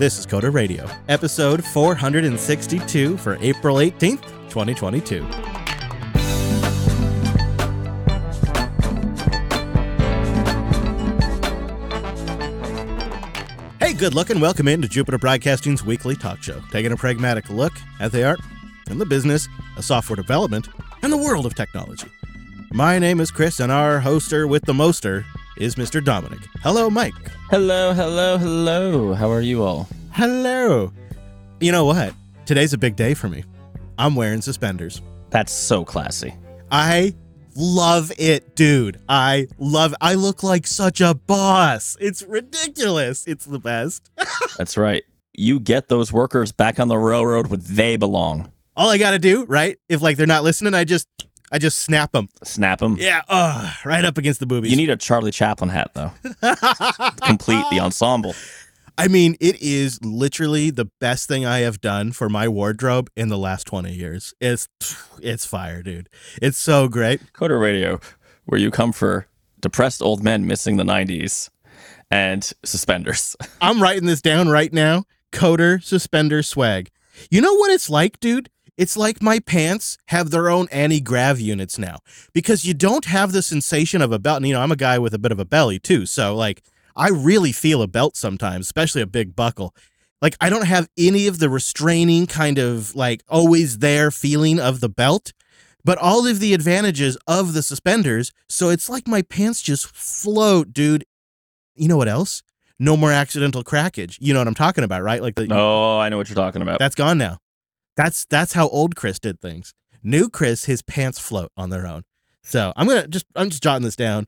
This is Coder Radio, episode 462 for April 18th, 2022. Hey, good luck, and Welcome into Jupiter Broadcasting's weekly talk show, taking a pragmatic look at the art and the business of software development and the world of technology. My name is Chris, and our hoster with the moster is Mr. Dominick. Hello, Mike. Hello, hello, hello. How are you all? Hello. You know what? Today's a big day for me. I'm wearing suspenders. That's so classy. I love it, dude. I love I look like such a boss. It's ridiculous. It's the best. That's right. You get those workers back on the railroad where they belong. All I got to do, right? If like they're not listening, I just I just snap them. Snap them. Yeah, uh, right up against the boobies. You need a Charlie Chaplin hat though. Complete the ensemble. I mean, it is literally the best thing I have done for my wardrobe in the last 20 years. It's it's fire, dude. It's so great. Coder Radio, where you come for depressed old men missing the 90s and suspenders. I'm writing this down right now. Coder suspender swag. You know what it's like, dude? It's like my pants have their own anti grav units now because you don't have the sensation of a belt. And, you know, I'm a guy with a bit of a belly too. So, like, I really feel a belt sometimes, especially a big buckle. Like, I don't have any of the restraining kind of like always there feeling of the belt, but all of the advantages of the suspenders. So, it's like my pants just float, dude. You know what else? No more accidental crackage. You know what I'm talking about, right? Like the Oh, I know what you're talking about. that's gone now. That's that's how old Chris did things. New Chris, his pants float on their own. So I'm gonna just I'm just jotting this down.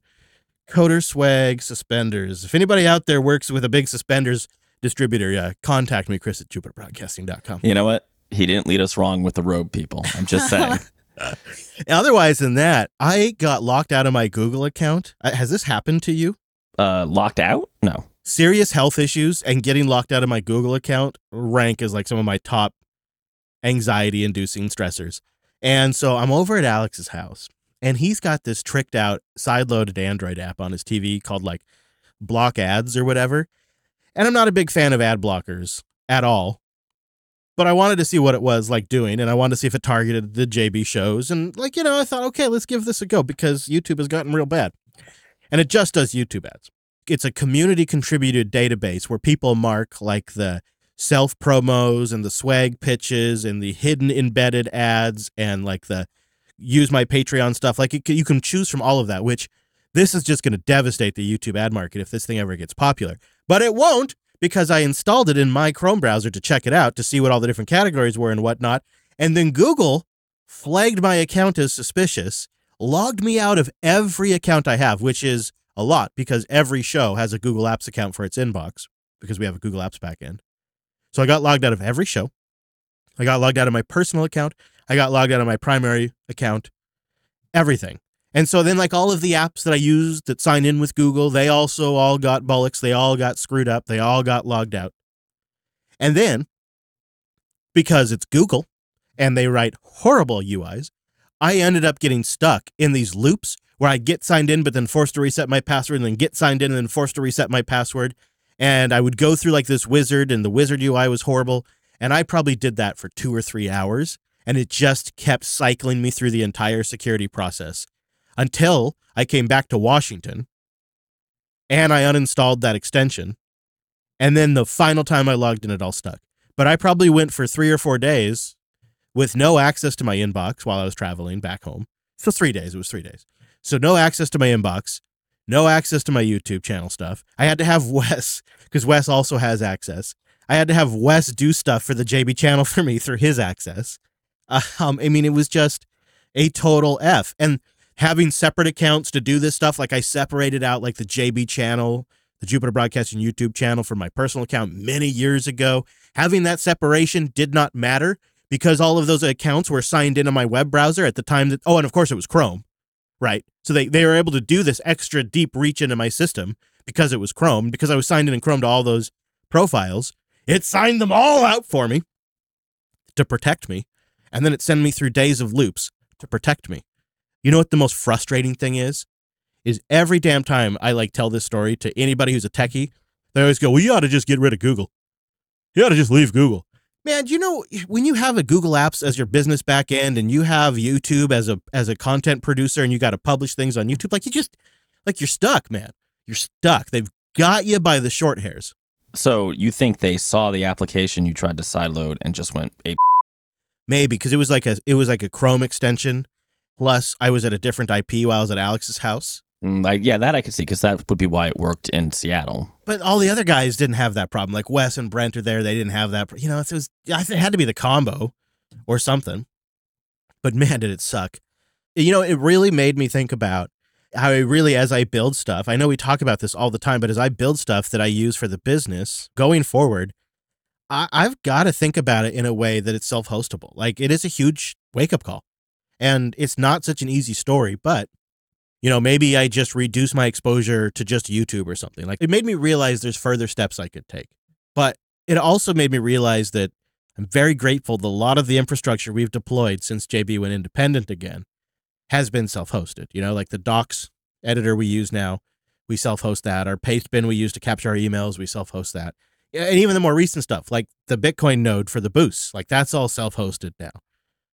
Coder swag suspenders. If anybody out there works with a big suspenders distributor, yeah, contact me, Chris at jupiterbroadcasting.com. You know what? He didn't lead us wrong with the robe people. I'm just saying. Otherwise than that, I got locked out of my Google account. Uh, Has this happened to you? uh, locked out? No. Serious health issues and getting locked out of my Google account rank as like some of my top anxiety inducing stressors. And so I'm over at Alex's house and he's got this tricked out side loaded Android app on his TV called like block ads or whatever. And I'm not a big fan of ad blockers at all. But I wanted to see what it was like doing and I wanted to see if it targeted the JB shows. And like, you know, I thought, okay, let's give this a go because YouTube has gotten real bad. And it just does YouTube ads. It's a community contributed database where people mark like the self promos and the swag pitches and the hidden embedded ads and like the use my Patreon stuff. Like it, you can choose from all of that, which this is just going to devastate the YouTube ad market if this thing ever gets popular. But it won't because I installed it in my Chrome browser to check it out to see what all the different categories were and whatnot. And then Google flagged my account as suspicious, logged me out of every account I have, which is a lot because every show has a Google Apps account for its inbox because we have a Google Apps backend. So I got logged out of every show. I got logged out of my personal account. I got logged out of my primary account. Everything. And so then like all of the apps that I used that sign in with Google, they also all got bullocks. They all got screwed up. They all got logged out. And then because it's Google and they write horrible UIs, I ended up getting stuck in these loops where I get signed in, but then forced to reset my password, and then get signed in, and then forced to reset my password. And I would go through like this wizard, and the wizard UI was horrible. And I probably did that for two or three hours, and it just kept cycling me through the entire security process until I came back to Washington and I uninstalled that extension. And then the final time I logged in, it all stuck. But I probably went for three or four days with no access to my inbox while I was traveling back home. So three days, it was three days. So no access to my inbox, no access to my YouTube channel stuff. I had to have Wes, because Wes also has access. I had to have Wes do stuff for the JB channel for me through his access. Um, I mean, it was just a total F. And having separate accounts to do this stuff, like I separated out like the JB channel, the Jupiter Broadcasting YouTube channel from my personal account many years ago. Having that separation did not matter because all of those accounts were signed into my web browser at the time that, oh, and of course it was Chrome, right? So they, they were able to do this extra deep reach into my system because it was Chrome, because I was signed in in Chrome to all those profiles. It signed them all out for me to protect me. And then it sent me through days of loops to protect me. You know what the most frustrating thing is? Is every damn time I like tell this story to anybody who's a techie, they always go, "Well, you ought to just get rid of Google." You ought to just leave Google. Man, you know when you have a Google Apps as your business back end and you have YouTube as a as a content producer and you got to publish things on YouTube, like you just like you're stuck, man. You're stuck. They've got you by the short hairs. So you think they saw the application you tried to sideload and just went a Maybe because it was like a it was like a Chrome extension. Plus, I was at a different IP while I was at Alex's house. Mm, like yeah, that I could see because that would be why it worked in Seattle. But all the other guys didn't have that problem. Like Wes and Brent are there; they didn't have that. You know, it was it had to be the combo or something. But man, did it suck! You know, it really made me think about how I really, as I build stuff, I know we talk about this all the time, but as I build stuff that I use for the business going forward, I, I've got to think about it in a way that it's self hostable. Like it is a huge wake up call. And it's not such an easy story, but you know, maybe I just reduce my exposure to just YouTube or something. Like it made me realize there's further steps I could take. But it also made me realize that I'm very grateful that a lot of the infrastructure we've deployed since JB went independent again has been self-hosted. You know, like the docs editor we use now, we self-host that. Our paste bin we use to capture our emails, we self-host that. And even the more recent stuff, like the Bitcoin node for the boosts, like that's all self-hosted now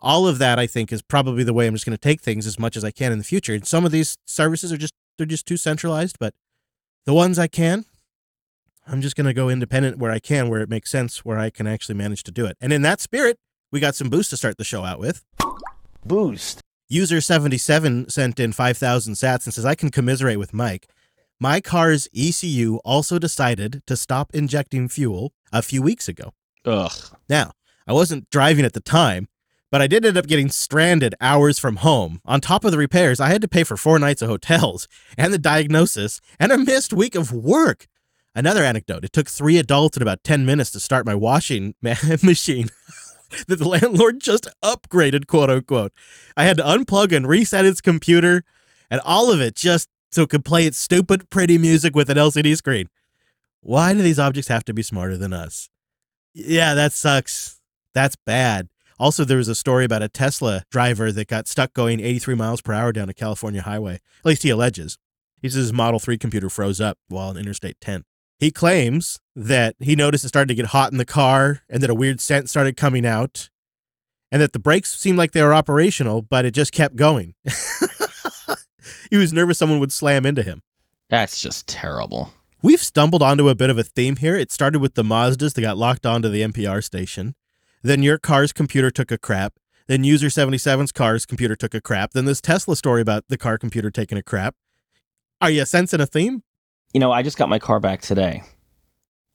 all of that I think is probably the way I'm just going to take things as much as I can in the future. And some of these services are just they're just too centralized, but the ones I can, I'm just going to go independent where I can, where it makes sense, where I can actually manage to do it. And in that spirit, we got some boost to start the show out with. Boost. User 77 sent in 5,000 sats and says, I can commiserate with Mike. My car's ECU also decided to stop injecting fuel a few weeks ago. ugh. Now, I wasn't driving at the time, but I did end up getting stranded hours from home. On top of the repairs, I had to pay for four nights of hotels and the diagnosis and a missed week of work. Another anecdote it took three adults and about 10 minutes to start my washing ma- machine that the landlord just upgraded, quote unquote. I had to unplug and reset its computer and all of it just so it could play its stupid, pretty music with an LCD screen. Why do these objects have to be smarter than us? Yeah, that sucks. That's bad. Also, there was a story about a Tesla driver that got stuck going 83 miles per hour down a California highway. At least he alleges. He says his Model 3 computer froze up while on Interstate 10. He claims that he noticed it started to get hot in the car and that a weird scent started coming out and that the brakes seemed like they were operational, but it just kept going. he was nervous someone would slam into him. That's just terrible. We've stumbled onto a bit of a theme here. It started with the Mazdas that got locked onto the NPR station. Then your car's computer took a crap. Then user 77's car's computer took a crap. Then this Tesla story about the car computer taking a crap. Are you sensing a theme? You know, I just got my car back today.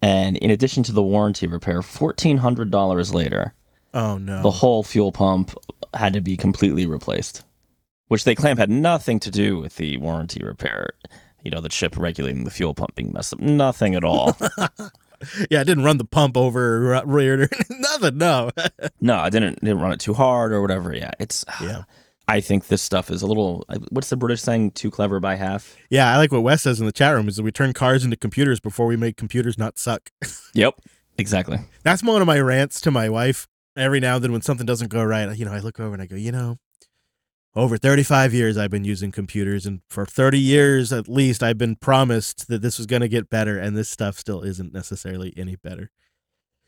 And in addition to the warranty repair, $1,400 later, Oh no. the whole fuel pump had to be completely replaced, which they claim had nothing to do with the warranty repair. You know, the chip regulating the fuel pump being messed up. Nothing at all. yeah, it didn't run the pump over or reared or nothing. No. no, I didn't didn't run it too hard or whatever. Yeah, it's. Yeah. I think this stuff is a little. What's the British saying? Too clever by half. yeah, I like what Wes says in the chat room is that we turn cars into computers before we make computers not suck. Yep. Exactly. That's one of my rants to my wife. Every now and then when something doesn't go right, you know, I look over and I go, you know, over 35 years I've been using computers and for 30 years at least I've been promised that this was going to get better and this stuff still isn't necessarily any better.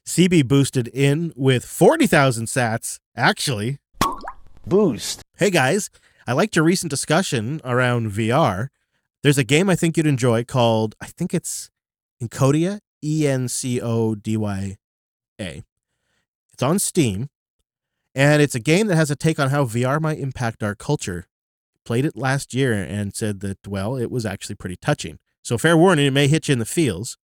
CB boosted in with 40,000 sats actually. Boost. Hey guys, I liked your recent discussion around VR. There's a game I think you'd enjoy called I think it's Encodya, E N C O D Y A. It's on Steam, and it's a game that has a take on how VR might impact our culture. Played it last year and said that, well, it was actually pretty touching. So, fair warning, it may hit you in the feels,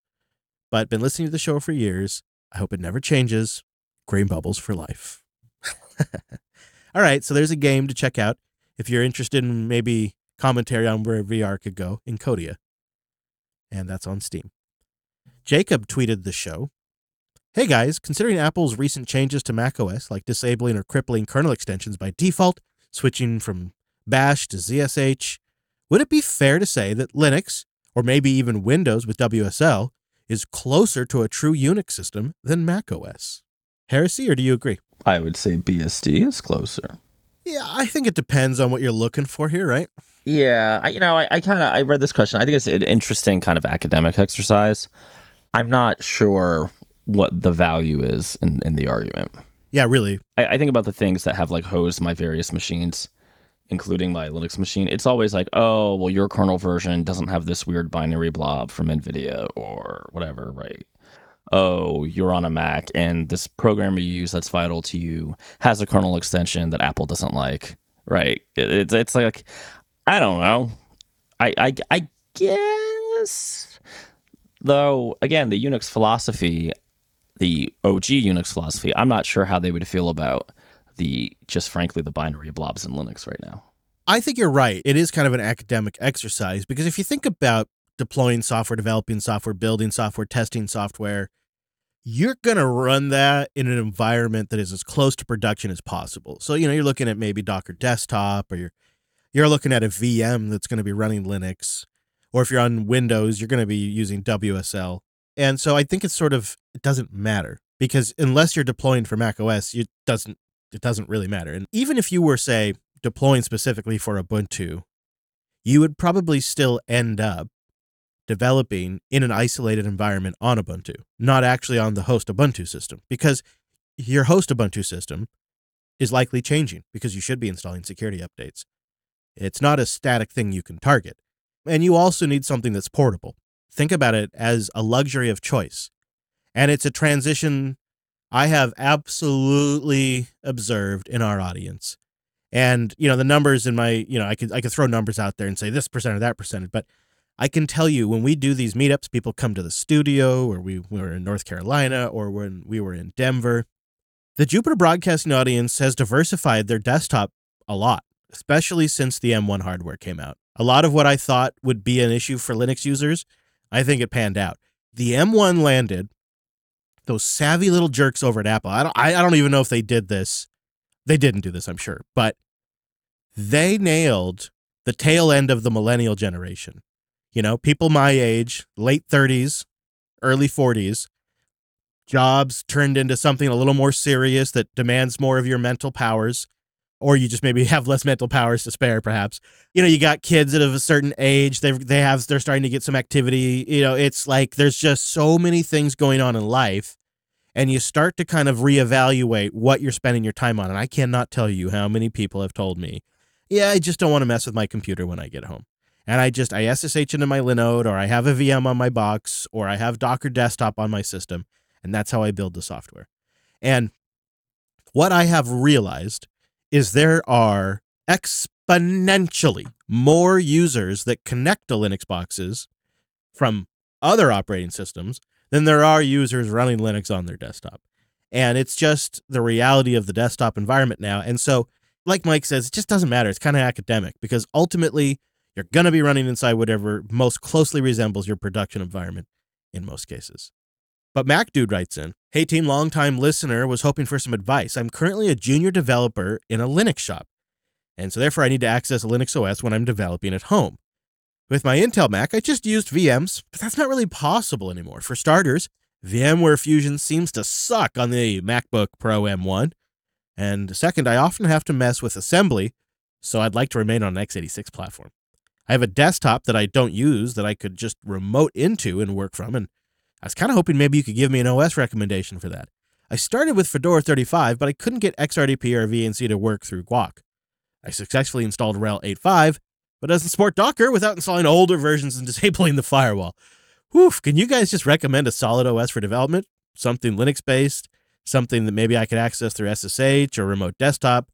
but been listening to the show for years. I hope it never changes. Green bubbles for life. All right, so there's a game to check out if you're interested in maybe commentary on where VR could go Encodya. And that's on Steam. Jacob tweeted the show Hey guys, considering Apple's recent changes to macOS, like disabling or crippling kernel extensions by default, switching from Bash to ZSH, would it be fair to say that Linux, or maybe even Windows with WSL, is closer to a true Unix system than macOS? Heresy, or do you agree? I would say BSD is closer. Yeah, I think it depends on what you're looking for here, right? Yeah, I, you know, I, I kind of I read this question. I think it's an interesting kind of academic exercise. I'm not sure what the value is in, in the argument. Yeah, really. I, I think about the things that have like hosed my various machines, including my Linux machine. It's always like, oh, well, your kernel version doesn't have this weird binary blob from NVIDIA or whatever, right? Oh, you're on a Mac and this program you use that's vital to you has a kernel extension that Apple doesn't like, right? It, it's it's like, I don't know. I I, I guess though again the Unix philosophy, the OG Unix philosophy, I'm not sure how they would feel about the just frankly the binary blobs in Linux right now. I think you're right. It is kind of an academic exercise because if you think about deploying software, developing software, building software, testing software, you're going to run that in an environment that is as close to production as possible. So, you know, you're looking at maybe Docker desktop or you're you're looking at a VM that's going to be running Linux or if you're on Windows, you're going to be using WSL. And so I think it's sort of it doesn't matter because unless you're deploying for Mac OS, it doesn't it doesn't really matter. And even if you were say deploying specifically for Ubuntu, you would probably still end up developing in an isolated environment on Ubuntu, not actually on the host Ubuntu system, because your host Ubuntu system is likely changing because you should be installing security updates. It's not a static thing you can target. And you also need something that's portable. Think about it as a luxury of choice. And it's a transition I have absolutely observed in our audience. And, you know, the numbers in my, you know, I could I could throw numbers out there and say this percent or that percentage, but I can tell you when we do these meetups, people come to the studio or we, we were in North Carolina or when we were in Denver. The Jupiter Broadcasting audience has diversified their desktop a lot, especially since the M1 hardware came out. A lot of what I thought would be an issue for Linux users, I think it panned out. The M1 landed. Those savvy little jerks over at Apple. I don't I, I don't even know if they did this. They didn't do this, I'm sure, but they nailed the tail end of the millennial generation you know, people my age, late 30s, early 40s, jobs turned into something a little more serious that demands more of your mental powers, or you just maybe have less mental powers to spare, perhaps. You know, you got kids that of a certain age, they they have they're starting to get some activity. You know, it's like there's just so many things going on in life. And you start to kind of reevaluate what you're spending your time on. And I cannot tell you how many people have told me, yeah, I just don't want to mess with my computer when I get home and I just I SSH into my Linode or I have a VM on my box or I have Docker desktop on my system and that's how I build the software. And what I have realized is there are exponentially more users that connect to Linux boxes from other operating systems than there are users running Linux on their desktop. And it's just the reality of the desktop environment now. And so, like Mike says, it just doesn't matter. It's kind of academic because ultimately you're going to be running inside whatever most closely resembles your production environment in most cases. But Mac Dude writes in Hey team, longtime listener, was hoping for some advice. I'm currently a junior developer in a Linux shop, and so therefore I need to access Linux OS when I'm developing at home. With my Intel Mac, I just used VMs, but that's not really possible anymore. For starters, VMware Fusion seems to suck on the MacBook Pro M1. And second, I often have to mess with assembly, so I'd like to remain on an x86 platform. I have a desktop that I don't use that I could just remote into and work from. And I was kind of hoping maybe you could give me an OS recommendation for that. I started with Fedora 35, but I couldn't get XRDP or VNC to work through Guac. I successfully installed RHEL 8.5, but doesn't support Docker without installing older versions and disabling the firewall. Whew, can you guys just recommend a solid OS for development? Something Linux based, something that maybe I could access through SSH or remote desktop.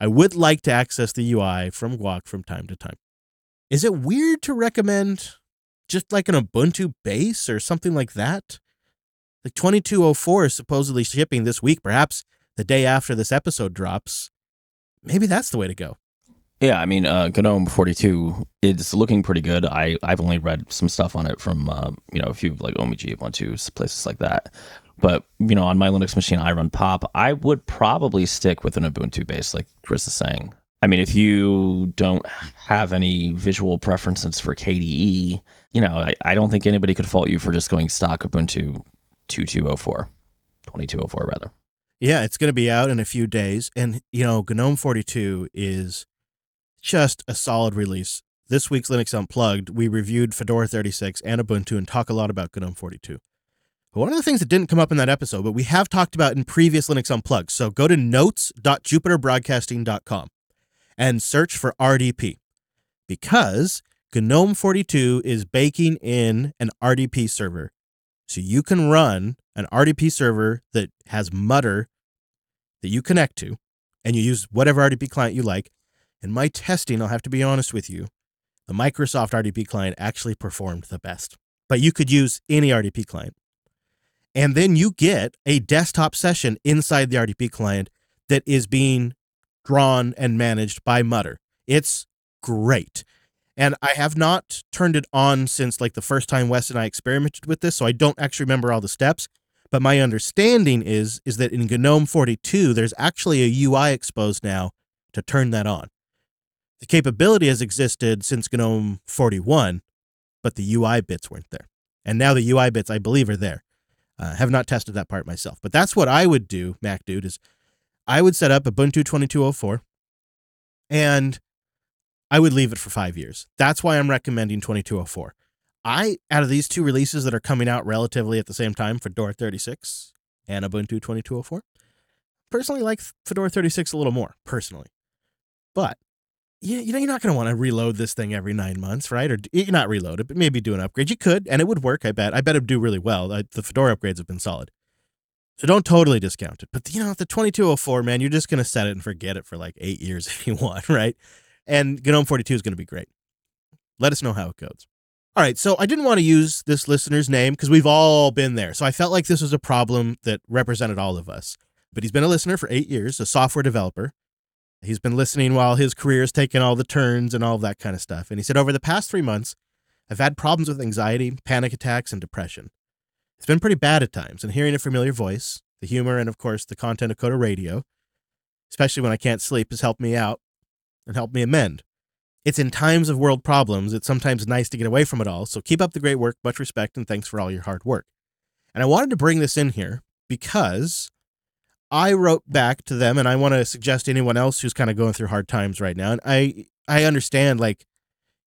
I would like to access the UI from Guac from time to time. Is it weird to recommend just like an Ubuntu base or something like that? The 2204 is supposedly shipping this week, perhaps the day after this episode drops. Maybe that's the way to go. Yeah, I mean, uh, GNOME 42 is looking pretty good. I, I've only read some stuff on it from, uh, you know, a few like OMG, Ubuntu, places like that. But, you know, on my Linux machine, I run POP. I would probably stick with an Ubuntu base, like Chris is saying. I mean, if you don't have any visual preferences for KDE, you know, I, I don't think anybody could fault you for just going stock Ubuntu 2204, 2204 rather. Yeah, it's going to be out in a few days. And, you know, GNOME 42 is just a solid release. This week's Linux Unplugged, we reviewed Fedora 36 and Ubuntu and talk a lot about GNOME 42. But one of the things that didn't come up in that episode, but we have talked about in previous Linux Unplugged. So go to notes.jupiterbroadcasting.com and search for RDP because GNOME 42 is baking in an RDP server. So you can run an RDP server that has Mutter that you connect to, and you use whatever RDP client you like. In my testing, I'll have to be honest with you, the Microsoft RDP client actually performed the best. But you could use any RDP client. And then you get a desktop session inside the RDP client that is being drawn and managed by Mutter. It's great. And I have not turned it on since like the first time Wes and I experimented with this, so I don't actually remember all the steps. But my understanding is is that in GNOME 42, there's actually a UI exposed now to turn that on. The capability has existed since GNOME 41, but the UI bits weren't there. And now the UI bits, I believe, are there. Uh, have not tested that part myself, but that's what I would do, Mac Dude, is I would set up Ubuntu 2204 and I would leave it for five years. That's why I'm recommending 2204. I, out of these two releases that are coming out relatively at the same time, Fedora 36 and Ubuntu 2204, personally like Fedora 36 a little more, personally. But yeah, you know, you're not going to want to reload this thing every nine months, right? Or you're not reload it, but maybe do an upgrade. You could, and it would work. I bet. I bet it'd do really well. The Fedora upgrades have been solid, so don't totally discount it. But you know, the 2204, man, you're just going to set it and forget it for like eight years if you want, right? And GNOME 42 is going to be great. Let us know how it goes. All right, so I didn't want to use this listener's name because we've all been there. So I felt like this was a problem that represented all of us. But he's been a listener for eight years, a software developer. He's been listening while his career is taking all the turns and all of that kind of stuff. And he said, Over the past three months, I've had problems with anxiety, panic attacks, and depression. It's been pretty bad at times, and hearing a familiar voice, the humor, and of course, the content of Coder Radio, especially when I can't sleep, has helped me out and helped me amend. It's in times of world problems, it's sometimes nice to get away from it all. So keep up the great work, much respect, and thanks for all your hard work. And I wanted to bring this in here because I wrote back to them, and I want to suggest to anyone else who's kind of going through hard times right now. And I I understand, like,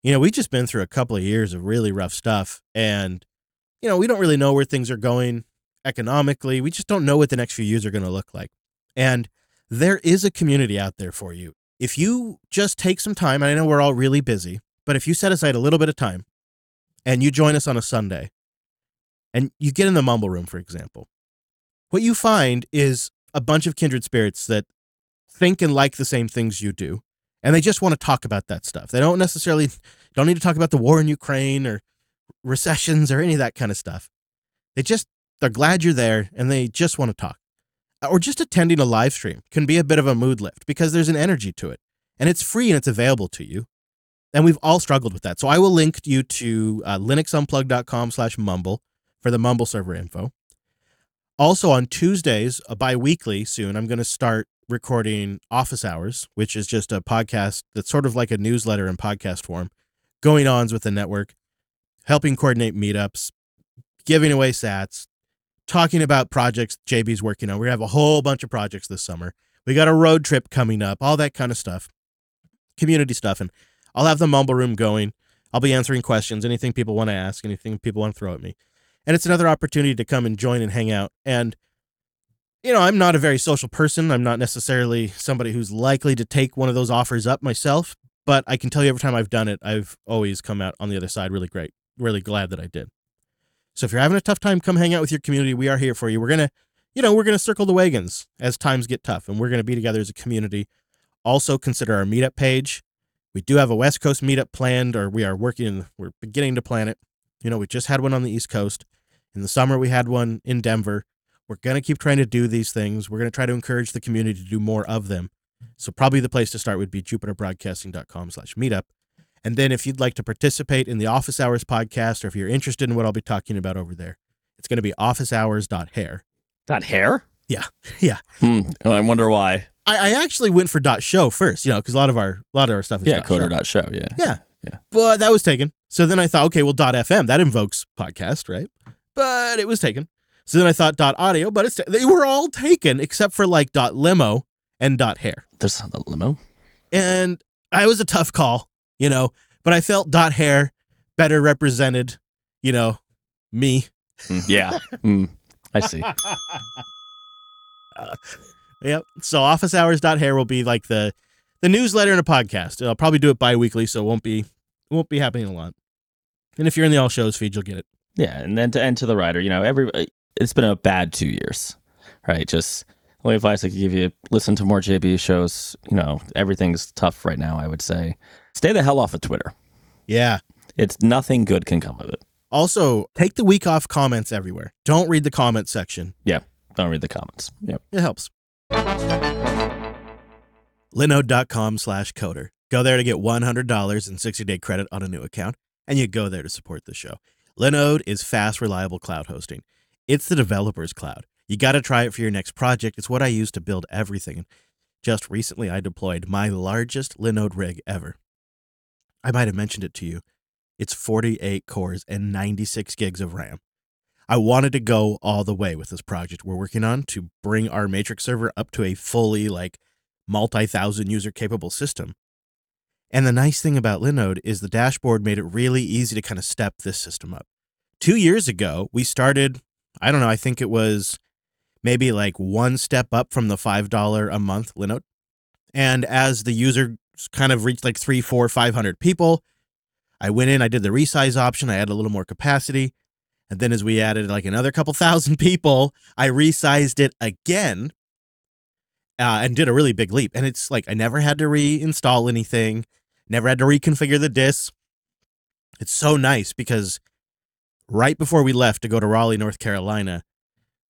you know, we've just been through a couple of years of really rough stuff, and you know, we don't really know where things are going economically. We just don't know what the next few years are going to look like. And there is a community out there for you. If you just take some time, and I know we're all really busy, but if you set aside a little bit of time and you join us on a Sunday and you get in the mumble room, for example, what you find is a bunch of kindred spirits that think and like the same things you do and they just want to talk about that stuff. They don't necessarily don't need to talk about the war in ukraine or recessions or any of that kind of stuff. They just they're glad you're there and they just want to talk. Or just attending a live stream can be a bit of a mood lift because there's an energy to it and it's free and it's available to you and we've all struggled with that. So i will link you to uh, linuxunplug.com slash mumble for the mumble server info also on Tuesdays, a bi-weekly soon, I'm going to start recording Office Hours, which is just a podcast that's sort of like a newsletter in podcast form, going ons with the network, helping coordinate meetups, giving away sats, talking about projects JB's working on. We have a whole bunch of projects this summer. We got a road trip coming up, all that kind of stuff, community stuff. And I'll have the mumble room going. I'll be answering questions, anything people want to ask, anything people want to throw at me and it's another opportunity to come and join and hang out. And you know, I'm not a very social person. I'm not necessarily somebody who's likely to take one of those offers up myself, but I can tell you every time I've done it, I've always come out on the other side really great. Really glad that I did. So if you're having a tough time, come hang out with your community. We are here for you. We're going to, you know, we're going to circle the wagons as times get tough and we're going to be together as a community. Also consider our meetup page. We do have a West Coast meetup planned or we are working, we're beginning to plan it. You know, we just had one on the East Coast. In the summer, we had one in Denver. We're going to keep trying to do these things. We're going to try to encourage the community to do more of them. So probably the place to start would be jupiterbroadcasting.com slash meetup. And then if you'd like to participate in the Office Hours podcast, or if you're interested in what I'll be talking about over there, it's going to be officehours.hair. Dot hair? Yeah. Yeah. Hmm. I wonder why. I, I actually went for dot show first, you know, because a lot of our a lot of our stuff is Yeah, dot show. coder dot show. Yeah. Yeah. Yeah. But that was taken. So then I thought, okay, well, dot FM, that invokes podcast, right? But it was taken. So then I thought dot audio, but it's they were all taken except for like dot limo and dot hair. There's a limo. And I was a tough call, you know, but I felt dot hair better represented, you know, me. Mm, yeah. Mm. I see. Yep. So officehours.hair will be like the the newsletter and a podcast. I'll probably do it bi-weekly, so it won't be it won't be happening a lot. And if you're in the all shows feed, you'll get it. Yeah, and then to end to the writer, you know, every it's been a bad two years, right? Just only advice I could give you: listen to more JB shows. You know, everything's tough right now. I would say, stay the hell off of Twitter. Yeah. It's nothing good can come of it. Also, take the week off comments everywhere. Don't read the comment section. Yeah, don't read the comments. Yep. It helps. Linode.com slash coder. Go there to get $100 in 60 day credit on a new account, and you go there to support the show. Linode is fast, reliable cloud hosting. It's the developer's cloud. You got to try it for your next project. It's what I use to build everything. Just recently, I deployed my largest Linode rig ever. I might have mentioned it to you. It's 48 cores and 96 gigs of RAM. I wanted to go all the way with this project we're working on to bring our Matrix server up to a fully like multi-thousand user capable system. And the nice thing about Linode is the dashboard made it really easy to kind of step this system up. 2 years ago, we started, I don't know, I think it was maybe like one step up from the $5 a month Linode. And as the user kind of reached like three, four, 500 people, I went in, I did the resize option, I added a little more capacity. And then as we added like another couple thousand people, I resized it again uh, and did a really big leap. And it's like I never had to reinstall anything, never had to reconfigure the disks. It's so nice because right before we left to go to Raleigh, North Carolina,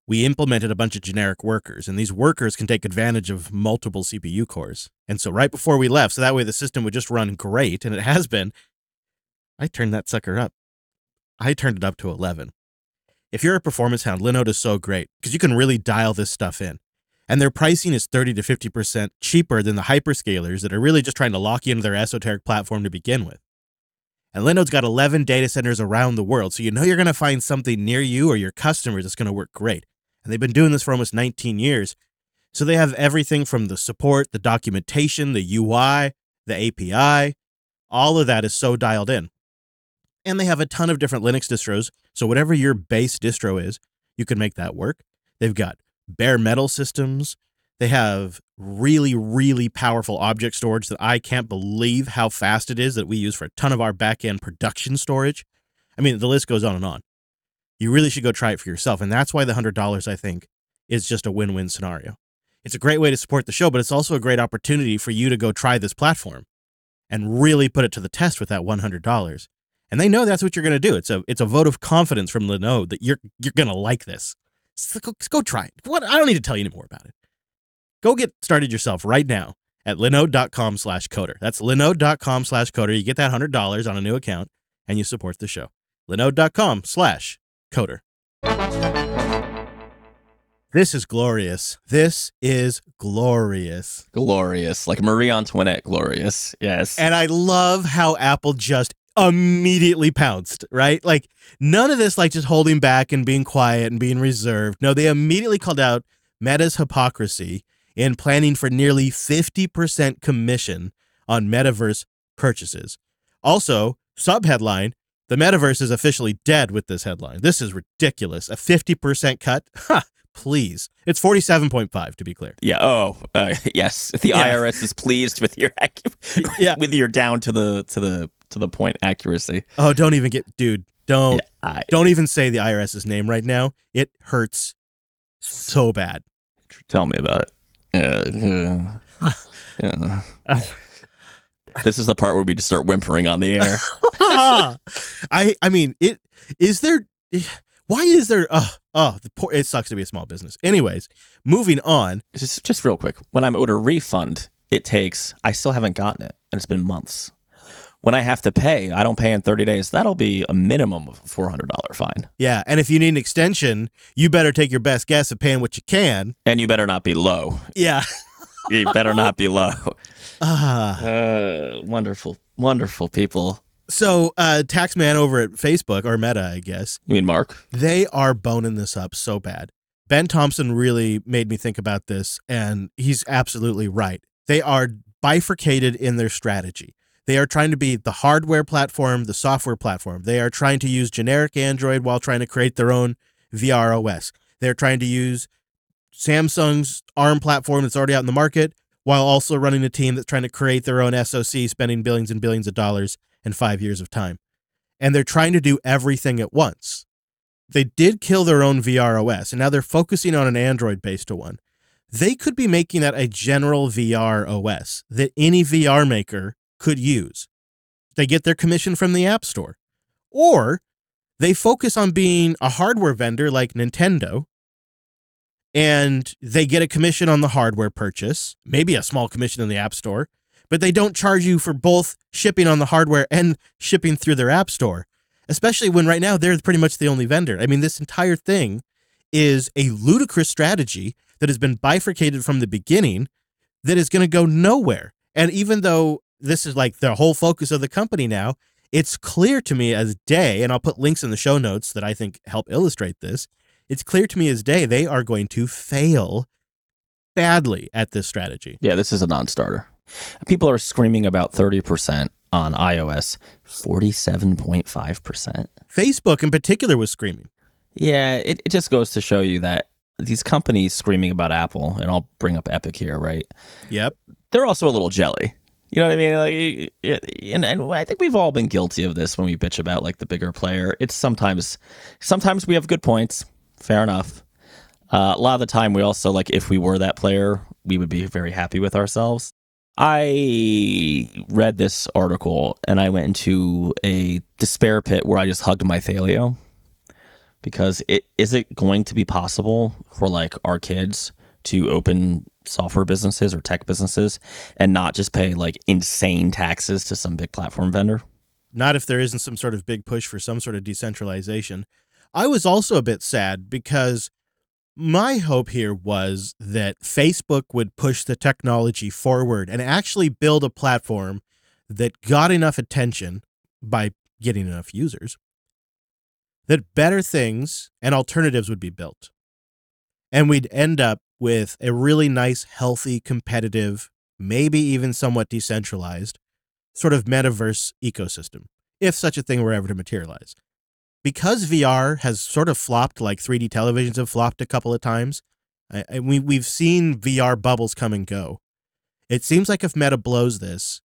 we implemented a bunch of generic workers, and these workers can take advantage of multiple CPU cores. And so right before we left, so that way the system would just run great, and it has been, I turned that sucker up. I turned it up to 11. If you're a performance hound, Linode is so great because you can really dial this stuff in. And their pricing is 30 to 50% cheaper than the hyperscalers that are really just trying to lock you into their esoteric platform to begin with. And Linode's got 11 data centers around the world, so you know you're going to find something near you or your customers that's going to work great. And they've been doing this for almost 19 years. So they have everything from the support, the documentation, the UI, the API, all of that is so dialed in. And they have a ton of different Linux distros. So whatever your base distro is, you can make that work. They've got bare metal systems. They have really, really powerful object storage that I can't believe how fast it is that we use for a ton of our backend production storage. I mean, the list goes on and on. You really should go try it for yourself. And that's why the $100, I think, is just a win win scenario. It's a great way to support the show, but it's also a great opportunity for you to go try this platform and really put it to the test with that $100 and they know that's what you're going to do. It's a it's a vote of confidence from Linode that you're you're going to like this. So go, go try it. What I don't need to tell you any more about it. Go get started yourself right now at linode.com slash coder. That's linode.com slash coder. You get that $100 on a new account and you support the show. linode.com slash coder. This is glorious. This is glorious. Glorious, like Marie Antoinette, glorious. Yes. And I love how Apple just immediately pounced, right? Like none of this like just holding back and being quiet and being reserved. No, they immediately called out Meta's hypocrisy in planning for nearly 50% commission on metaverse purchases. Also, subheadline, the metaverse is officially dead with this headline. This is ridiculous. A 50% cut? Ha, please. It's 47.5 to be clear. yeah. Oh, uh, yes. The Yeah. IRS is pleased with your Yeah. with your down to the to the to the point accuracy. Oh, don't even get dude, don't Yeah, I, don't even say the IRS's name right now. It hurts so bad. tell me about it. Yeah, yeah. this is the part where we just start whimpering on the air. I I mean, it is there why is there uh oh the poor it sucks to be a small business. Anyways, moving on. just just real quick. When I'm owed a refund, it takes. I still haven't gotten it, and it's been months. When I have to pay, I don't pay in 30 days. That'll be a minimum of a $400 fine, Yeah, and if you need an extension, you better take your best guess at paying what you can. and you better not be low. Yeah. You better not be low. Ah. Uh, wonderful, wonderful people. so uh Taxman over at Facebook or Meta, I guess, You mean Mark? they are boning this up so bad. Ben Thompson really made me think about this, and he's absolutely right. They are bifurcated in their strategy. They are trying to be the hardware platform, the software platform. They are trying to use generic Android while trying to create their own VR OS. They're trying to use Samsung's ARM platform that's already out in the market while also running a team that's trying to create their own SoC, spending billions and billions of dollars in five years of time. And they're trying to do everything at once. They did kill their own VR OS, and now they're focusing on an Android based one. They could be making that a general VR OS that any VR maker could use. They get their commission from the App Store. Or they focus on being a hardware vendor like Nintendo and they get a commission on the hardware purchase, maybe a small commission in the App Store, but they don't charge you for both shipping on the hardware and shipping through their App Store, especially when right now they're pretty much the only vendor. I mean, this entire thing is a ludicrous strategy that has been bifurcated from the beginning that is going to go nowhere. And even though this is like the whole focus of the company now, it's clear to me as day, and I'll put links in the show notes that I think help illustrate this it's clear to me as day they are going to fail badly at this strategy. Yeah, this is a non-starter. People are screaming about 30% on iOS, 47.5%. Facebook in particular was screaming. Yeah, it, it just goes to show you that these companies screaming about Apple, and I'll bring up Epic here, right? Yep. They're also a little jelly. You know what I mean? Like, and, and I think we've all been guilty of this when we bitch about like the bigger player. It's sometimes, sometimes we have good points, fair enough. Uh, a lot of the time, we also like if we were that player, we would be very happy with ourselves. I read this article and I went into a despair pit where I just hugged my Thelio because it is it going to be possible for like our kids to open software businesses or tech businesses and not just pay like insane taxes to some big platform vendor? Not if there isn't some sort of big push for some sort of decentralization. I was also a bit sad because my hope here was that Facebook would push the technology forward and actually build a platform that got enough attention by getting enough users that better things and alternatives would be built. And we'd end up with a really nice, healthy, competitive, maybe even somewhat decentralized sort of metaverse ecosystem, if such a thing were ever to materialize because VR has sort of flopped like 3D televisions have flopped a couple of times. I, I, we we've seen VR bubbles come and go. It seems like if Meta blows this,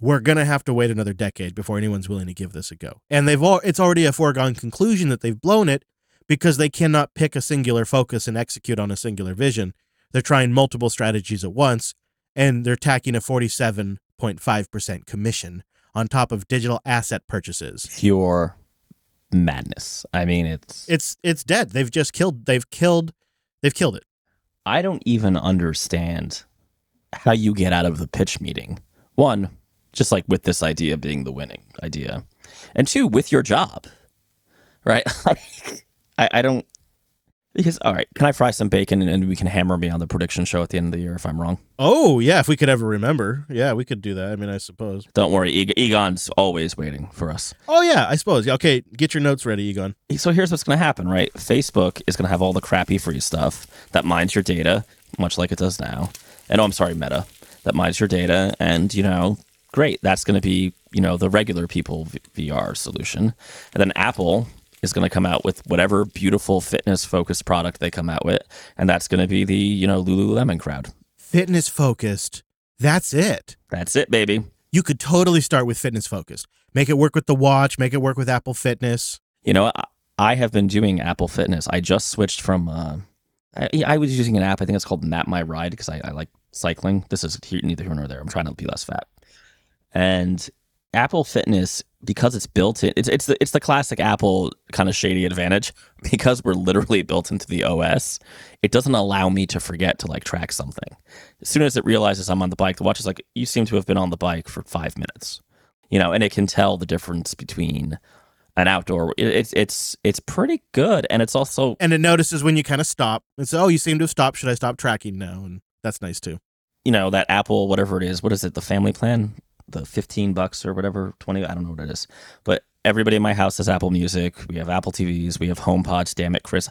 we're gonna have to wait another decade before anyone's willing to give this a go. And they've all it's already a foregone conclusion that they've blown it because they cannot pick a singular focus and execute on a singular vision. They're trying multiple strategies at once, and they're tacking a 47.5% commission on top of digital asset purchases. Pure madness. I mean, it's it's it's dead. They've just killed. They've killed. They've killed it. I don't even understand how you get out of the pitch meeting. One, just like with this idea being the winning idea, and two, with your job, right? I, I don't because all right, can I fry some bacon and, and we can hammer me on the prediction show at the end of the year if I'm wrong? Oh yeah, if we could ever remember, yeah, we could do that. I mean, I suppose. Don't worry, Egon's always waiting for us. Oh yeah, I suppose. Okay, get your notes ready, Egon. So here's what's going to happen, right? Facebook is going to have all the crappy free stuff that mines your data, much like it does now. And oh, I'm sorry, Meta, that mines your data, and you know, great, that's going to be you know the regular people VR solution, and then Apple is going to come out with whatever beautiful fitness focused product they come out with, and that's going to be the you know Lululemon crowd. Fitness focused. That's it. That's it, baby. You could totally start with fitness focused. Make it work with the watch. Make it work with Apple Fitness. You know, I, I have been doing Apple Fitness. I just switched from. Uh, I, I, was using an app. I think it's called Map My Ride because I, I like cycling. This is neither here nor there. I'm trying to be less fat, and Apple Fitness because it's built in it's it's the it's the classic Apple kind of shady advantage because we're literally built into the OS. It doesn't allow me to forget to like track something. As soon as it realizes I'm on the bike, the watch is like you seem to have been on the bike for 5 minutes. You know, and it can tell the difference between an outdoor it's it's it's pretty good and it's also and it notices when you kind of stop. It's oh, you seem to have stopped. Should I stop tracking now? And that's nice too. You know, that Apple whatever it is, what is it? The family plan? The 15 bucks or whatever, 20, I don't know what it is. But everybody in my house has Apple Music. We have Apple TVs. We have HomePods. Damn it, Chris.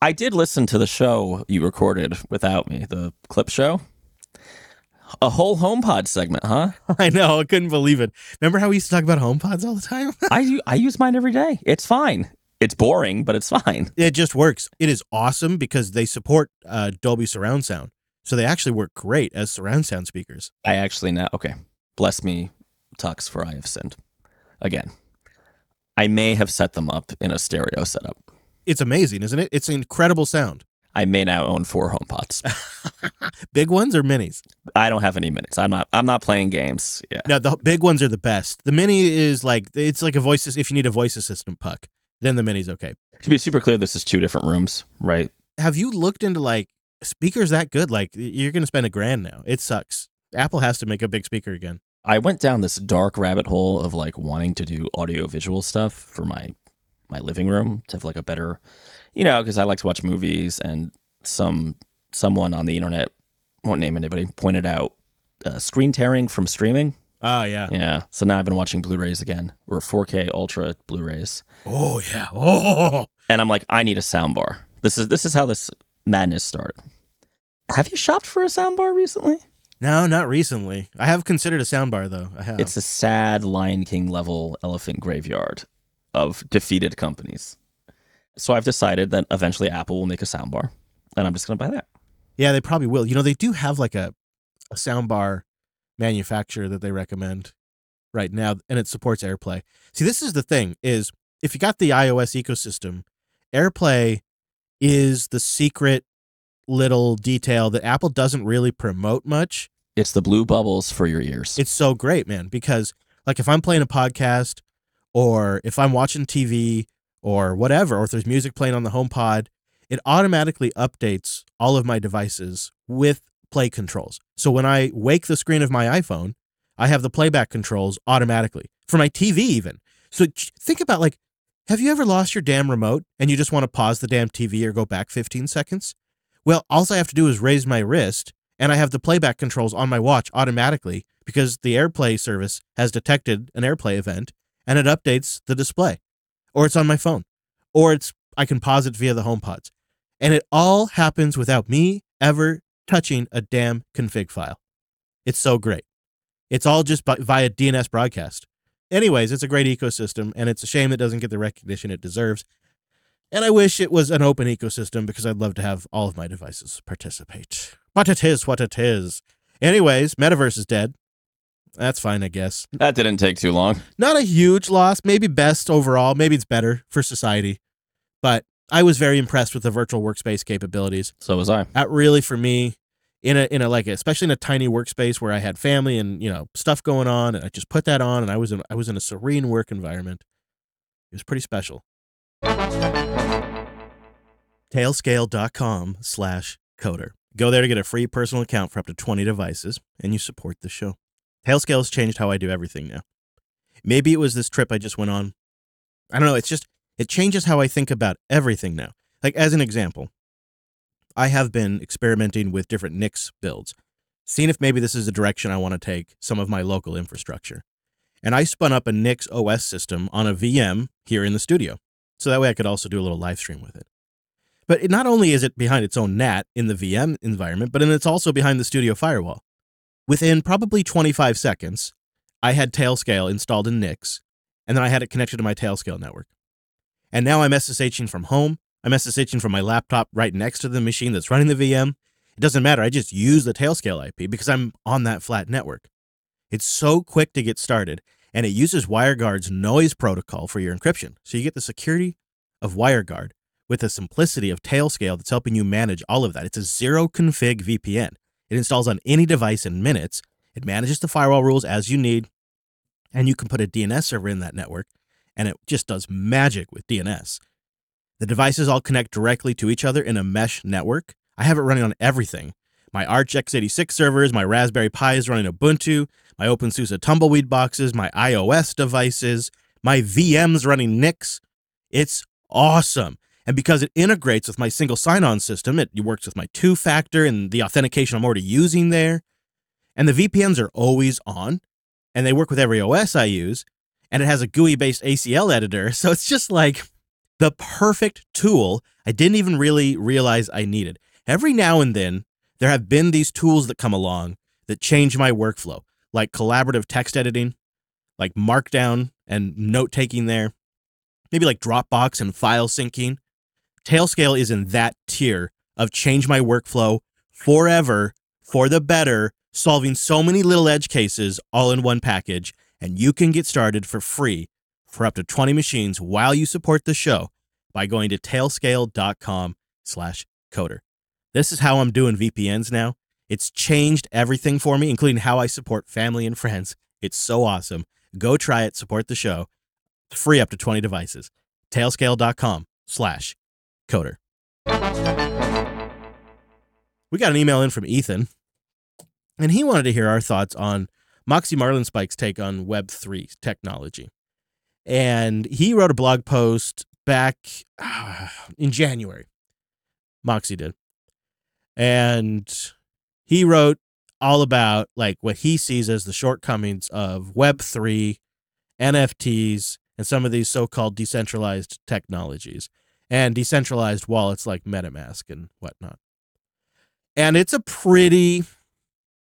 I did listen to the show you recorded without me, the clip show. A whole HomePod segment, huh? I know. I couldn't believe it. Remember how we used to talk about HomePods all the time? I I use mine every day. It's fine. It's boring, but it's fine. It just works. It is awesome because they support uh, Dolby surround sound. So they actually work great as surround sound speakers. I actually now okay. Bless me, Tux, for I have sinned. Again. I may have set them up in a stereo setup. It's amazing, isn't it? It's an incredible sound. I may now own four HomePods. Big ones or minis? I don't have any minis. I'm not. I'm not playing games. Yeah. No, the big ones are the best. The mini is like it's like a voice. If you need a voice assistant puck, then the mini's okay. To be super clear, this is two different rooms, right? Have you looked into like speakers that good? Like you're gonna spend a grand now. It sucks. Apple has to make a big speaker again. I went down this dark rabbit hole of like wanting to do audio visual stuff for my my living room to have like a better, you know, because I like to watch movies and some someone on the internet won't name anybody pointed out uh, screen tearing from streaming. Oh yeah. Yeah. So now I've been watching Blu-rays again, or 4K Ultra Blu-rays, Oh yeah. Oh. and I'm like, I need a soundbar. This is this is how this madness started. Have you shopped for a soundbar recently? No, not recently. I have considered a soundbar though. I have. It's a sad Lion King level elephant graveyard of defeated companies. So I've decided that eventually Apple will make a soundbar, and I'm just going to buy that. yeah, they probably will. You know, they do have like a a soundbar manufacturer that they recommend right now, and it supports AirPlay. See, this is the thing: is if you got the iOS ecosystem, AirPlay is the secret little detail that Apple doesn't really promote much. It's the blue bubbles for your ears. It's so great, man, because like if I'm playing a podcast or if I'm watching TV or whatever, or if there's music playing on the HomePod, it automatically updates all of my devices with play controls. So when I wake the screen of my iPhone, I have the playback controls automatically for my TV even. So think about like have you ever lost your damn remote and you just want to pause the damn TV or go back 15 seconds? Well, all I have to do is raise my wrist and I have the playback controls on my watch automatically because the AirPlay service has detected an AirPlay event and it updates the display. Or it's on my phone. Or it's I can pause it via the HomePods. And it all happens without me ever touching a damn config file. It's so great. It's all just by, via DNS broadcast. Anyways, it's a great ecosystem and it's a shame it doesn't get the recognition it deserves. And I wish it was an open ecosystem because I'd love to have all of my devices participate. But it is what it is. Anyways, Metaverse is dead. That's fine, I guess. that didn't take too long. Not a huge loss, maybe best overall. Maybe it's better for society. But I was very impressed with the virtual workspace capabilities. So was I. That really for me in a in a like especially in a tiny workspace where I had family and you know stuff going on and I just put that on and I was in I was in a serene work environment. It was pretty special. Tailscale.com slash coder. Go there to get a free personal account for up to 20 devices and you support the show. Tailscale has changed how I do everything now. Maybe it was this trip I just went on. I don't know. It's just, it changes how I think about everything now. Like, as an example, I have been experimenting with different Nix builds, seeing if maybe this is a direction I want to take some of my local infrastructure. And I spun up a Nix OS system on a VM here in the studio. So that way I could also do a little live stream with it. But it, not only is it behind its own NAT in the VM environment, but it's also behind the studio firewall. Within probably 25 seconds, I had Tailscale installed in Nix, and then I had it connected to my Tailscale network. And now I'm SSHing from home. I'm SSHing from my laptop right next to the machine that's running the VM. It doesn't matter. I just use the Tailscale IP because I'm on that flat network. It's so quick to get started, and it uses WireGuard's noise protocol for your encryption. So you get the security of WireGuard with the simplicity of Tailscale that's helping you manage all of that. It's a zero config VPN. It installs on any device in minutes. It manages the firewall rules as you need, and you can put a DNS server in that network, and it just does magic with DNS. The devices all connect directly to each other in a mesh network. I have it running on everything. My Arch x86 servers, my Raspberry Pi is running Ubuntu, my OpenSUSE Tumbleweed boxes, my iOS devices, my VMs running Nix. It's awesome. And because it integrates with my single sign on system, it works with my two factor and the authentication I'm already using there. And the VPNs are always on, and they work with every OS I use. And it has a GUI based ACL editor. So it's just like the perfect tool I didn't even really realize I needed. Every now and then, there have been these tools that come along that change my workflow, like collaborative text editing, like Markdown and note taking there. maybe like Dropbox and file syncing. Tailscale is in that tier of change my workflow forever for the better, solving so many little edge cases all in one package. And you can get started for free for up to 20 machines while you support the show by going to tailscale.com slash coder. This is how I'm doing VPNs now. It's changed everything for me, including how I support family and friends. It's so awesome. Go try it, support the show. Free up to 20 devices. Tailscale.com slash coder. We got an email in from Ethan, and he wanted to hear our thoughts on Moxie Marlinspike's take on Web3 technology. And he wrote a blog post back in January. Moxie did. And he wrote all about like what he sees as the shortcomings of Web3, NFTs, and some of these so-called decentralized technologies and decentralized wallets like MetaMask and whatnot. And it's a pretty,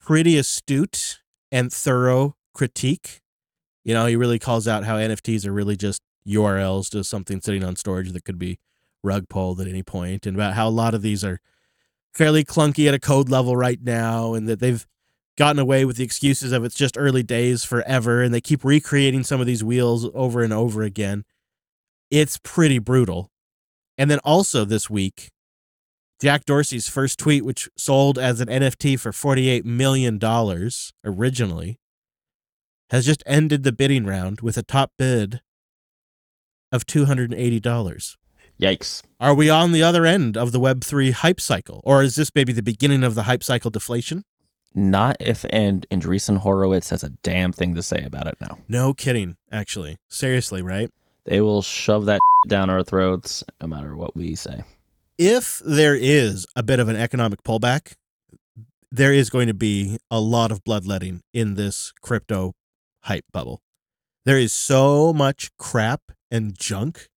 pretty astute and thorough critique. You know, he really calls out how NFTs are really just URLs to something sitting on storage that could be rug pulled at any point, and about how a lot of these are fairly clunky at a code level right now, and that they've gotten away with the excuses of it's just early days forever, and they keep recreating some of these wheels over and over again. It's pretty brutal. And then also this week, Jack Dorsey's first tweet, which sold as an NFT for $48 million originally, has just ended the bidding round with a top bid of $280. Yikes. Are we on the other end of the Web3 hype cycle? Or is this maybe the beginning of the hype cycle deflation? Not if and Andreessen Horowitz has a damn thing to say about it now. No kidding, actually. Seriously, right? They will shove that down our throats no matter what we say. If there is a bit of an economic pullback, there is going to be a lot of bloodletting in this crypto hype bubble. There is so much crap and junk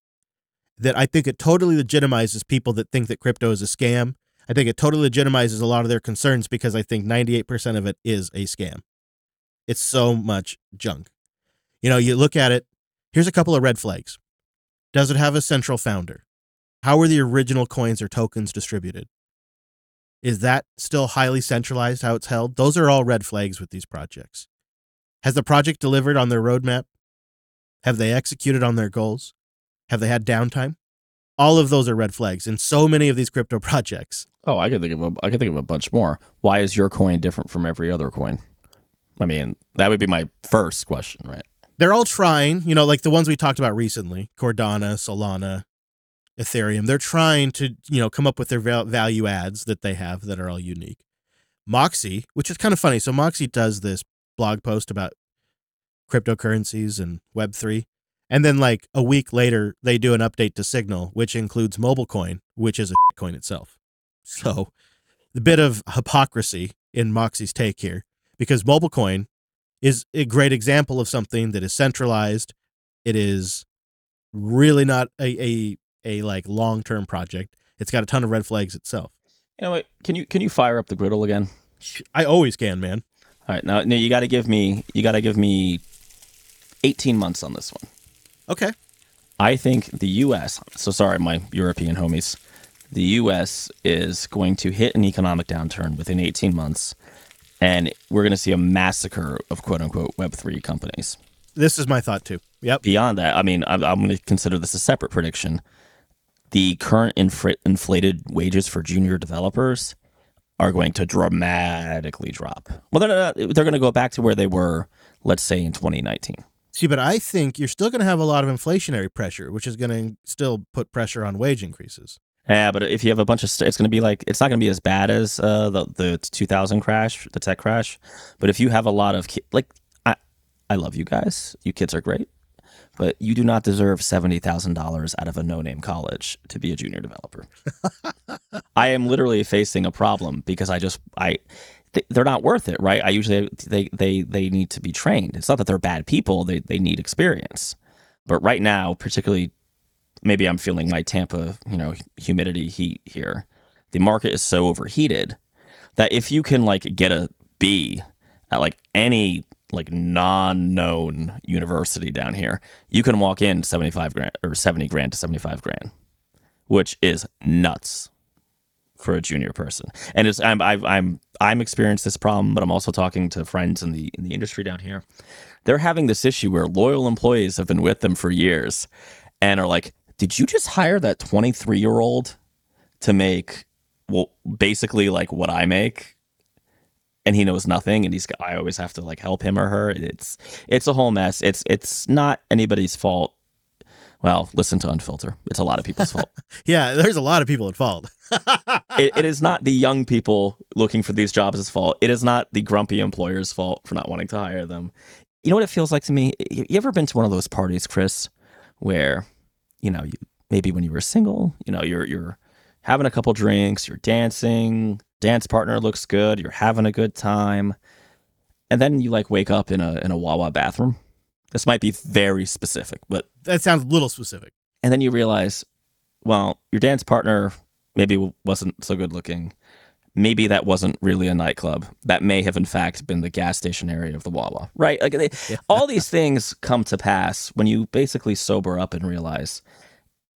that I think it totally legitimizes people that think that crypto is a scam. I think it totally legitimizes a lot of their concerns because I think 98% of it is a scam. It's so much junk. You know, you look at it, here's a couple of red flags. Does it have a central founder? How were the original coins or tokens distributed? Is that still highly centralized how it's held? Those are all red flags with these projects. Has the project delivered on their roadmap? Have they executed on their goals? Have they had downtime? All of those are red flags in so many of these crypto projects. Oh, I could think of a, I could think of a bunch more. Why is your coin different from every other coin? I mean, that would be my first question, right? They're all trying, you know, like the ones we talked about recently, Cardano, Solana, Ethereum. They're trying to, you know, come up with their value adds that they have that are all unique. Moxie, which is kind of funny. So Moxie does this blog post about cryptocurrencies and Web3. And then like a week later, they do an update to Signal, which includes MobileCoin, which is a coin itself. So the bit of hypocrisy in Moxie's take here, because MobileCoin is a great example of something that is centralized. It is really not a a, a like long term project. It's got a ton of red flags itself. You know what? Can you can you fire up the griddle again? I always can, man. All right, now, now you got to give me you got to give me 18 months on this one. Okay. I think the U.S. So sorry, my European homies. The U.S. is going to hit an economic downturn within 18 months, and we're going to see a massacre of quote unquote Web three companies. This is my thought too. Yep. Beyond that, I mean, I'm, I'm going to consider this a separate prediction. The current infl- inflated wages for junior developers are going to dramatically drop. Well, they're not, they're going to go back to where they were, let's say, in 2019. See, but I think you're still going to have a lot of inflationary pressure, which is going to still put pressure on wage increases. Yeah, but if you have a bunch of, st- it's going to be like it's not going to be as bad as uh, the the 2000 crash, the tech crash. But if you have a lot of ki- like, I I love you guys, you kids are great, but you do not deserve seventy thousand dollars out of a no name college to be a junior developer. I am literally facing a problem because I just I they're not worth it, right? I usually they they they need to be trained. It's not that they're bad people; they they need experience. But right now, particularly maybe I'm feeling my Tampa, you know, humidity heat here. The market is so overheated that if you can like get a B at like any like non-known university down here, you can walk in 75 grand or 70 grand to 75 grand, which is nuts for a junior person. And it's I'm I've, I'm I'm experienced this problem, but I'm also talking to friends in the in the industry down here. They're having this issue where loyal employees have been with them for years and are like, "Did you just hire that 23 year old to make well basically like what I make?" And he knows nothing, and he's. I always have to like help him or her. It's it's a whole mess. It's it's not anybody's fault. Well, listen to Unfilter. It's a lot of people's fault. Yeah, there's a lot of people at fault. it, it is not the young people looking for these jobs' fault. It is not the grumpy employer's fault for not wanting to hire them. You know what it feels like to me? You you ever been to one of those parties, Chris, where you know you, maybe when you were single, you know you're you're having a couple drinks, you're dancing, dance partner looks good, you're having a good time, and then you like wake up in a in a Wawa bathroom. This might be very specific, but that sounds a little specific. and then you realize, well, your dance partner maybe wasn't so good looking. Maybe that wasn't really a nightclub. That may have, in fact, been the gas station area of the Wawa, right? Like they, all these things come to pass when you basically sober up and realize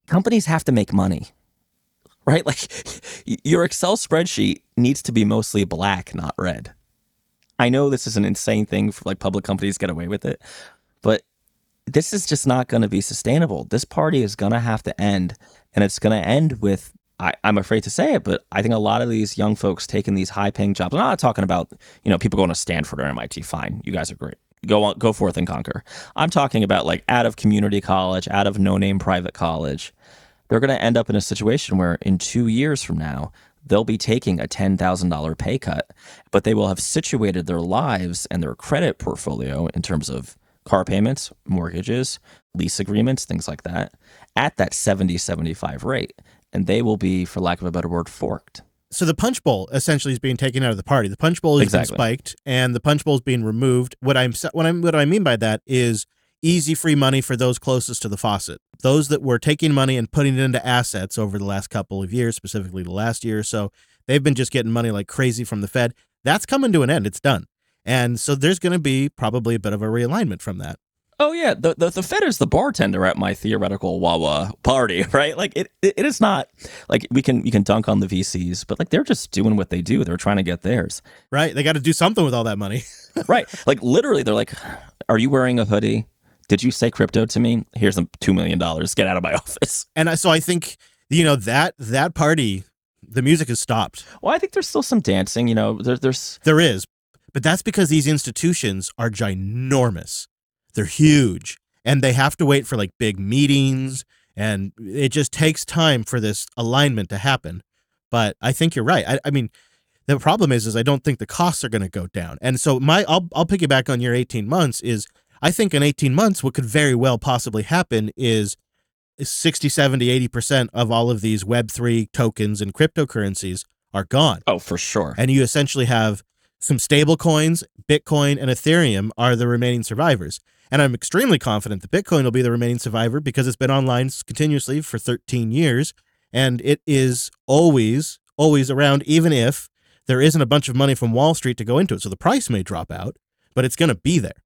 companies have to make money, right? Like your Excel spreadsheet needs to be mostly black, not red. I know this is an insane thing for like public companies get away with it, this is just not going to be sustainable. This party is going to have to end, and it's going to end with. I, I'm afraid to say it, but I think a lot of these young folks taking these high-paying jobs. I'm not talking about you know people going to Stanford or MIT. Fine, you guys are great. Go on, go forth and conquer. I'm talking about like out of community college, out of no-name private college. They're going to end up in a situation where in two years from now, they'll be taking a $10,000 pay cut, but they will have situated their lives and their credit portfolio in terms of car payments, mortgages, lease agreements, things like that, at that 70, 75 rate. And they will be, for lack of a better word, forked. So the punch bowl essentially is being taken out of the party. The punch bowl has Exactly. been spiked, and the punch bowl is being removed. What I'm what I'm what I mean by that is easy free money for those closest to the faucet. Those that were taking money and putting it into assets over the last couple of years, specifically the last year or so, they've been just getting money like crazy from the Fed. That's coming to an end. It's done. And so there's going to be probably a bit of a realignment from that. Oh yeah, the, the the Fed is the bartender at my theoretical Wawa party, right? Like it, it, it is not like we can we can dunk on the VCs, but like they're just doing what they do. They're trying to get theirs. Right? They got to do something with all that money. right. Like literally, they're like, "Are you wearing a hoodie? Did you say crypto to me? Here's some two million dollars. Get out of my office." And I, so I think you know that that party, the music has stopped. Well, I think there's still some dancing. You know, there, there's There is, but that's because these institutions are ginormous. They're huge, and they have to wait for like big meetings, and it just takes time for this alignment to happen. But I think you're right. I, I mean, the problem is, is I don't think the costs are going to go down. And so my, I'll, I'll piggyback on your 18 months. Is I think in 18 months, what could very well possibly happen is 60, 70, 80% of all of these Web3 tokens and cryptocurrencies are gone oh for sure. and you essentially have some stable coins bitcoin and ethereum are the remaining survivors. And i'm extremely confident that bitcoin will be the remaining survivor because it's been online continuously for 13 years. And it is always always around even if there isn't a bunch of money from wall street to go into it. So the price may drop out but it's going to be there.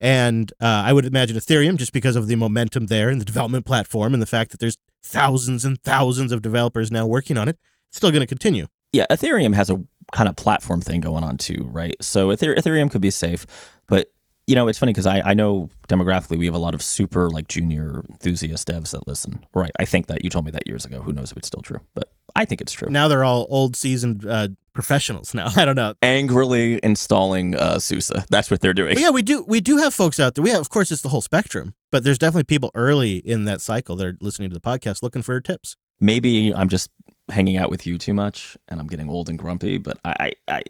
And uh, i would imagine ethereum just because of the momentum there and the development platform and the fact that there's thousands and thousands of developers now working on it it's still going to continue. Yeah, Ethereum has a kind of platform thing going on too, right? So Ethereum could be safe, but you know, it's funny because I, I know demographically we have a lot of super like junior enthusiast devs that listen. Right. I think that you told me that years ago. Who knows if it's still true, but I think it's true. now they're all old seasoned uh, professionals now. I don't know. Angrily installing uh, SUSE. That's what they're doing. But yeah, we do we do have folks out there. We have, of course, it's the whole spectrum, but there's definitely people early in that cycle that are listening to the podcast looking for tips. Maybe I'm just hanging out with you too much and I'm getting old and grumpy, but I, I, I,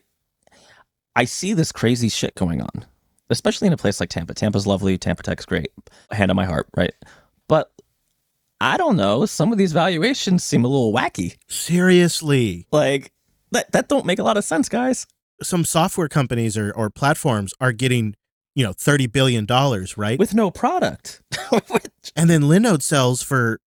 I see this crazy shit going on, especially in a place like Tampa. Tampa's lovely. Tampa Tech's great. Hand on my heart, right? But I don't know. Some of these valuations seem a little wacky. Seriously, Like that, that don't make a lot of sense, guys. some software companies or, or platforms are getting, you know, thirty billion dollars, right? With no product. and then Linode sells for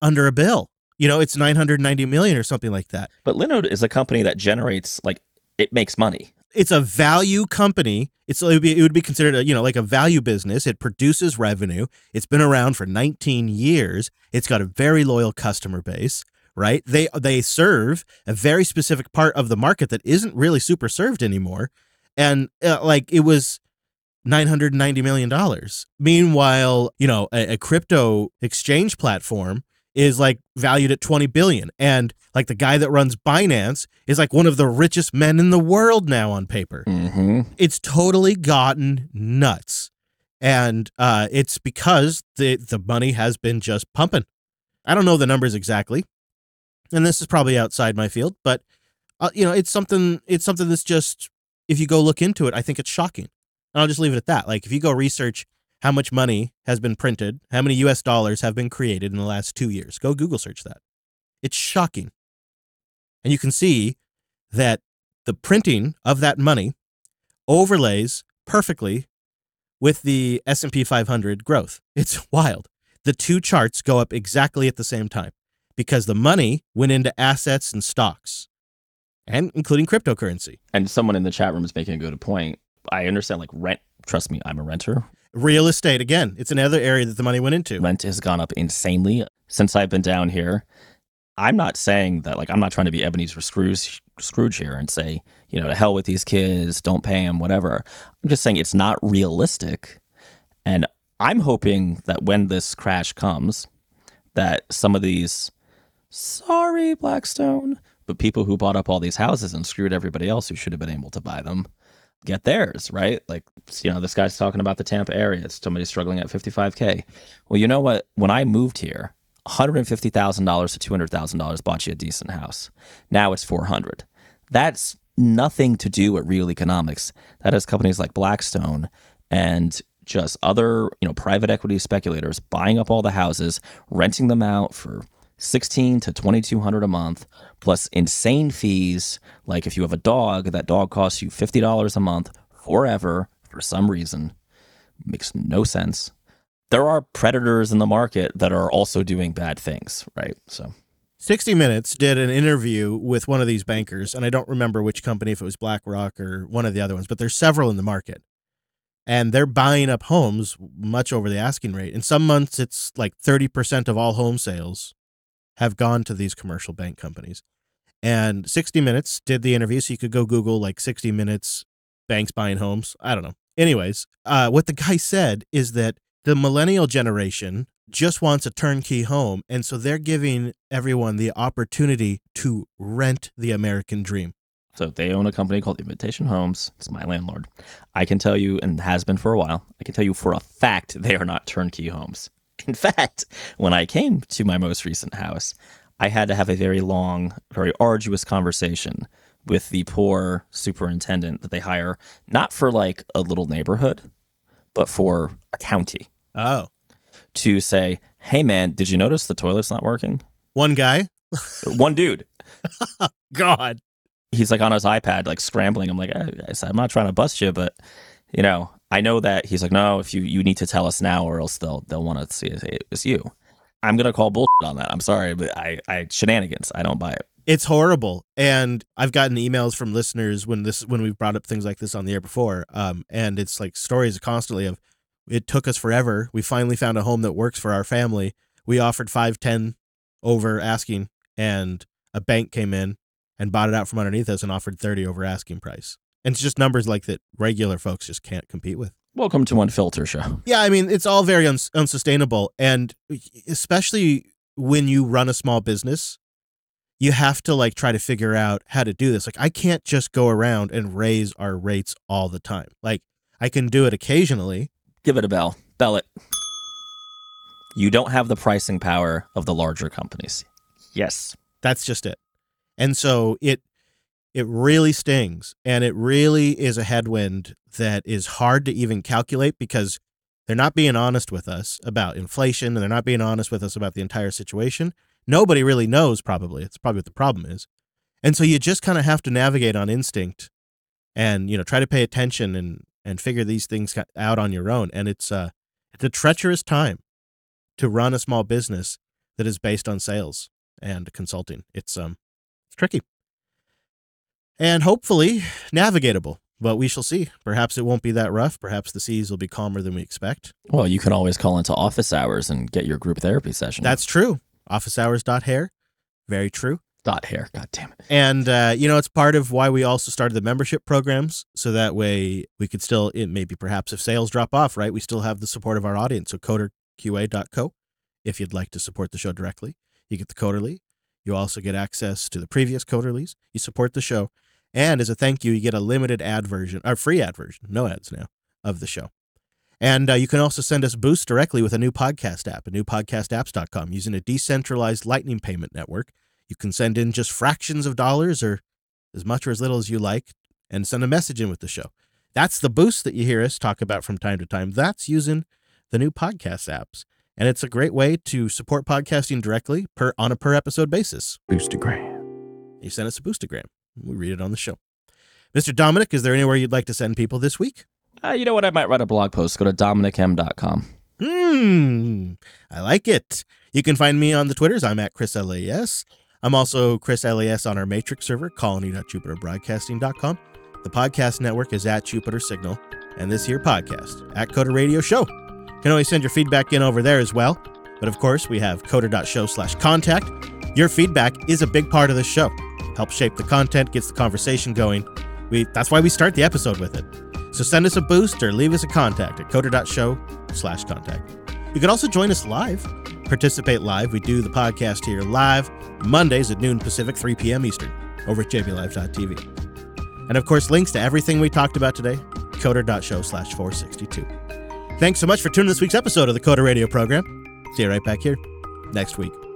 under a bill. You know, it's nine hundred ninety million or something like that. But Linode is a company that generates like it makes money. it's a value company. It's it would be, it would be considered a, you know like a value business. It produces revenue. It's been around for 19 years. It's got a very loyal customer base, right? They they serve a very specific part of the market that isn't really super served anymore. And uh, like it was 990 million dollars. Meanwhile, you know, a, a crypto exchange platform is like valued at 20 billion and like the guy that runs Binance is like one of the richest men in the world now on paper. hmm It's totally gotten nuts. And uh it's because the the money has been just pumping. I don't know the numbers exactly. And this is probably outside my field, but uh, you know, it's something it's something that's just if you go look into it, I think it's shocking. And I'll just leave it at that. Like if you go research how much money has been printed, how many US dollars have been created in the last 2 years, go Google search that. It's shocking. And you can see that the printing of that money overlays perfectly with the S&P 500 growth. It's wild. The two charts go up exactly at the same time because the money went into assets and stocks and including cryptocurrency. And someone in the chat room is making a good point. I understand, like rent. Trust me, I'm a renter. Real estate again, it's another area that the money went into. Rent has gone up insanely since I've been down here. I'm not saying that, like, I'm not trying to be Ebenezer Scrooge, Scrooge here and say, you know, to hell with these kids, don't pay them, whatever. I'm just saying it's not realistic. And I'm hoping that when this crash comes, that some of these, sorry, Blackstone, but people who bought up all these houses and screwed everybody else who should have been able to buy them get theirs, right? Like, you know, this guy's talking about the Tampa area. It's somebody struggling at 55K. Well, you know what? When I moved here, $150,000 to $200,000 bought you a decent house. Now it's 400. That's nothing to do with real economics. That is companies like Blackstone and just other, you know, private equity speculators buying up all the houses, renting them out for 16 to 2200 a month plus insane fees like if you have a dog that dog costs you $50 a month forever for some reason. Makes no sense. There are predators in the market that are also doing bad things right? So. 60 Minutes did an interview with one of these bankers, and I don't remember which company, if it was BlackRock or one of the other ones, but there's several in the market. And they're buying up homes much over the asking rate. In some months, it's like 30% of all home sales have gone to these commercial bank companies. And 60 Minutes did the interview, so you could go Google like 60 Minutes banks buying homes. I don't know. Anyways, uh, what the guy said is that the millennial generation just wants a turnkey home. And so they're giving everyone the opportunity to rent the American dream. So they own a company called Invitation Homes. It's my landlord. I can tell you, and has been for a while, I can tell you for a fact they are not turnkey homes. In fact, when I came to my most recent house, I had to have a very long, very arduous conversation with the poor superintendent that they hire, not for like a little neighborhood, but for a county Oh, to say, hey man, did you notice the toilet's not working? one guy? One dude. God. he's like on his iPad, like scrambling. I'm like, "Eh, guys, I'm not trying to bust you, but you know, I know that he's like, no, if you you need to tell us now, or else they'll they'll want to see it, it's you. I'm gonna call bullshit on that. I'm sorry, but I I shenanigans. I don't buy it. It's horrible. And I've gotten emails from listeners when this when we've brought up things like this on the air before. Um, and it's like stories constantly of it took us forever. We finally found a home that works for our family. We offered five ten over asking, and a bank came in and bought it out from underneath us and offered thirty over asking price. And it's just numbers like that regular folks just can't compete with. Welcome to Unfilter Show. Yeah, I mean, it's all very uns- unsustainable. And especially when you run a small business, you have to like try to figure out how to do this. Like, I can't just go around and raise our rates all the time. Like, I can do it occasionally. Give it a bell. Bell it. You don't have the pricing power of the larger companies. Yes. That's just it. And so it it really stings and it really is a headwind that is hard to even calculate because they're not being honest with us about inflation and they're not being honest with us about the entire situation. Nobody really knows probably. It's probably what the problem is. And so you just kind of have to navigate on instinct and you know try to pay attention and and figure these things out on your own and it's uh it's a treacherous time to run a small business that is based on sales and consulting. It's um it's tricky. And hopefully navigatable. But we shall see. Perhaps it won't be that rough. Perhaps the seas will be calmer than we expect. Well, you can always call into office hours and get your group therapy session. That's true. Officehours.hair. Very true. dot hair. God damn it. And, uh, you know, it's part of why we also started the membership programs. So that way we could still, it maybe perhaps if sales drop off, right, we still have the support of our audience. So coderqa.co if you'd like to support the show directly. You get the Coderly. You also get access to the previous Coderlies. You support the show. And as a thank you, you get a limited ad version, or free ad version, no ads now, of the show. And uh, you can also send us boosts directly with a new podcast app a at newpodcastapps.com using a decentralized lightning payment network. You can send in just fractions of dollars or as much or as little as you like and send a message in with the show. That's the boost that you hear us talk about from time to time. That's using the new podcast apps. And it's a great way to support podcasting directly per on a per episode basis. Boostagram. You send us a boostagram. We read it on the show. Mr. Dominick, is there anywhere you'd like to send people this week? Uh, you know what? I might write a blog post. Go to dominickm.com. Hmm, I like it. You can find me on the Twitters. I'm at Chris LAS. I'm also Chris LAS on our Matrix server, colony.jupiterbroadcasting.com. The podcast network is at Jupiter Signal, and this here podcast at Coder Radio Show. You can always send your feedback in over there as well. But of course, we have coder.show slash contact. Your feedback is a big part of the show. Helps shape the content, gets the conversation going. We that's why we start the episode with it. So send us a boost or leave us a contact at coder.show slash contact. You can also join us live, participate live. We do the podcast here live Mondays at noon Pacific, 3 p.m. Eastern over at jblive.tv. And of course, links to everything we talked about today, coder.show slash 462. Thanks so much for tuning this week's episode of the Coder Radio program. See you right back here next week.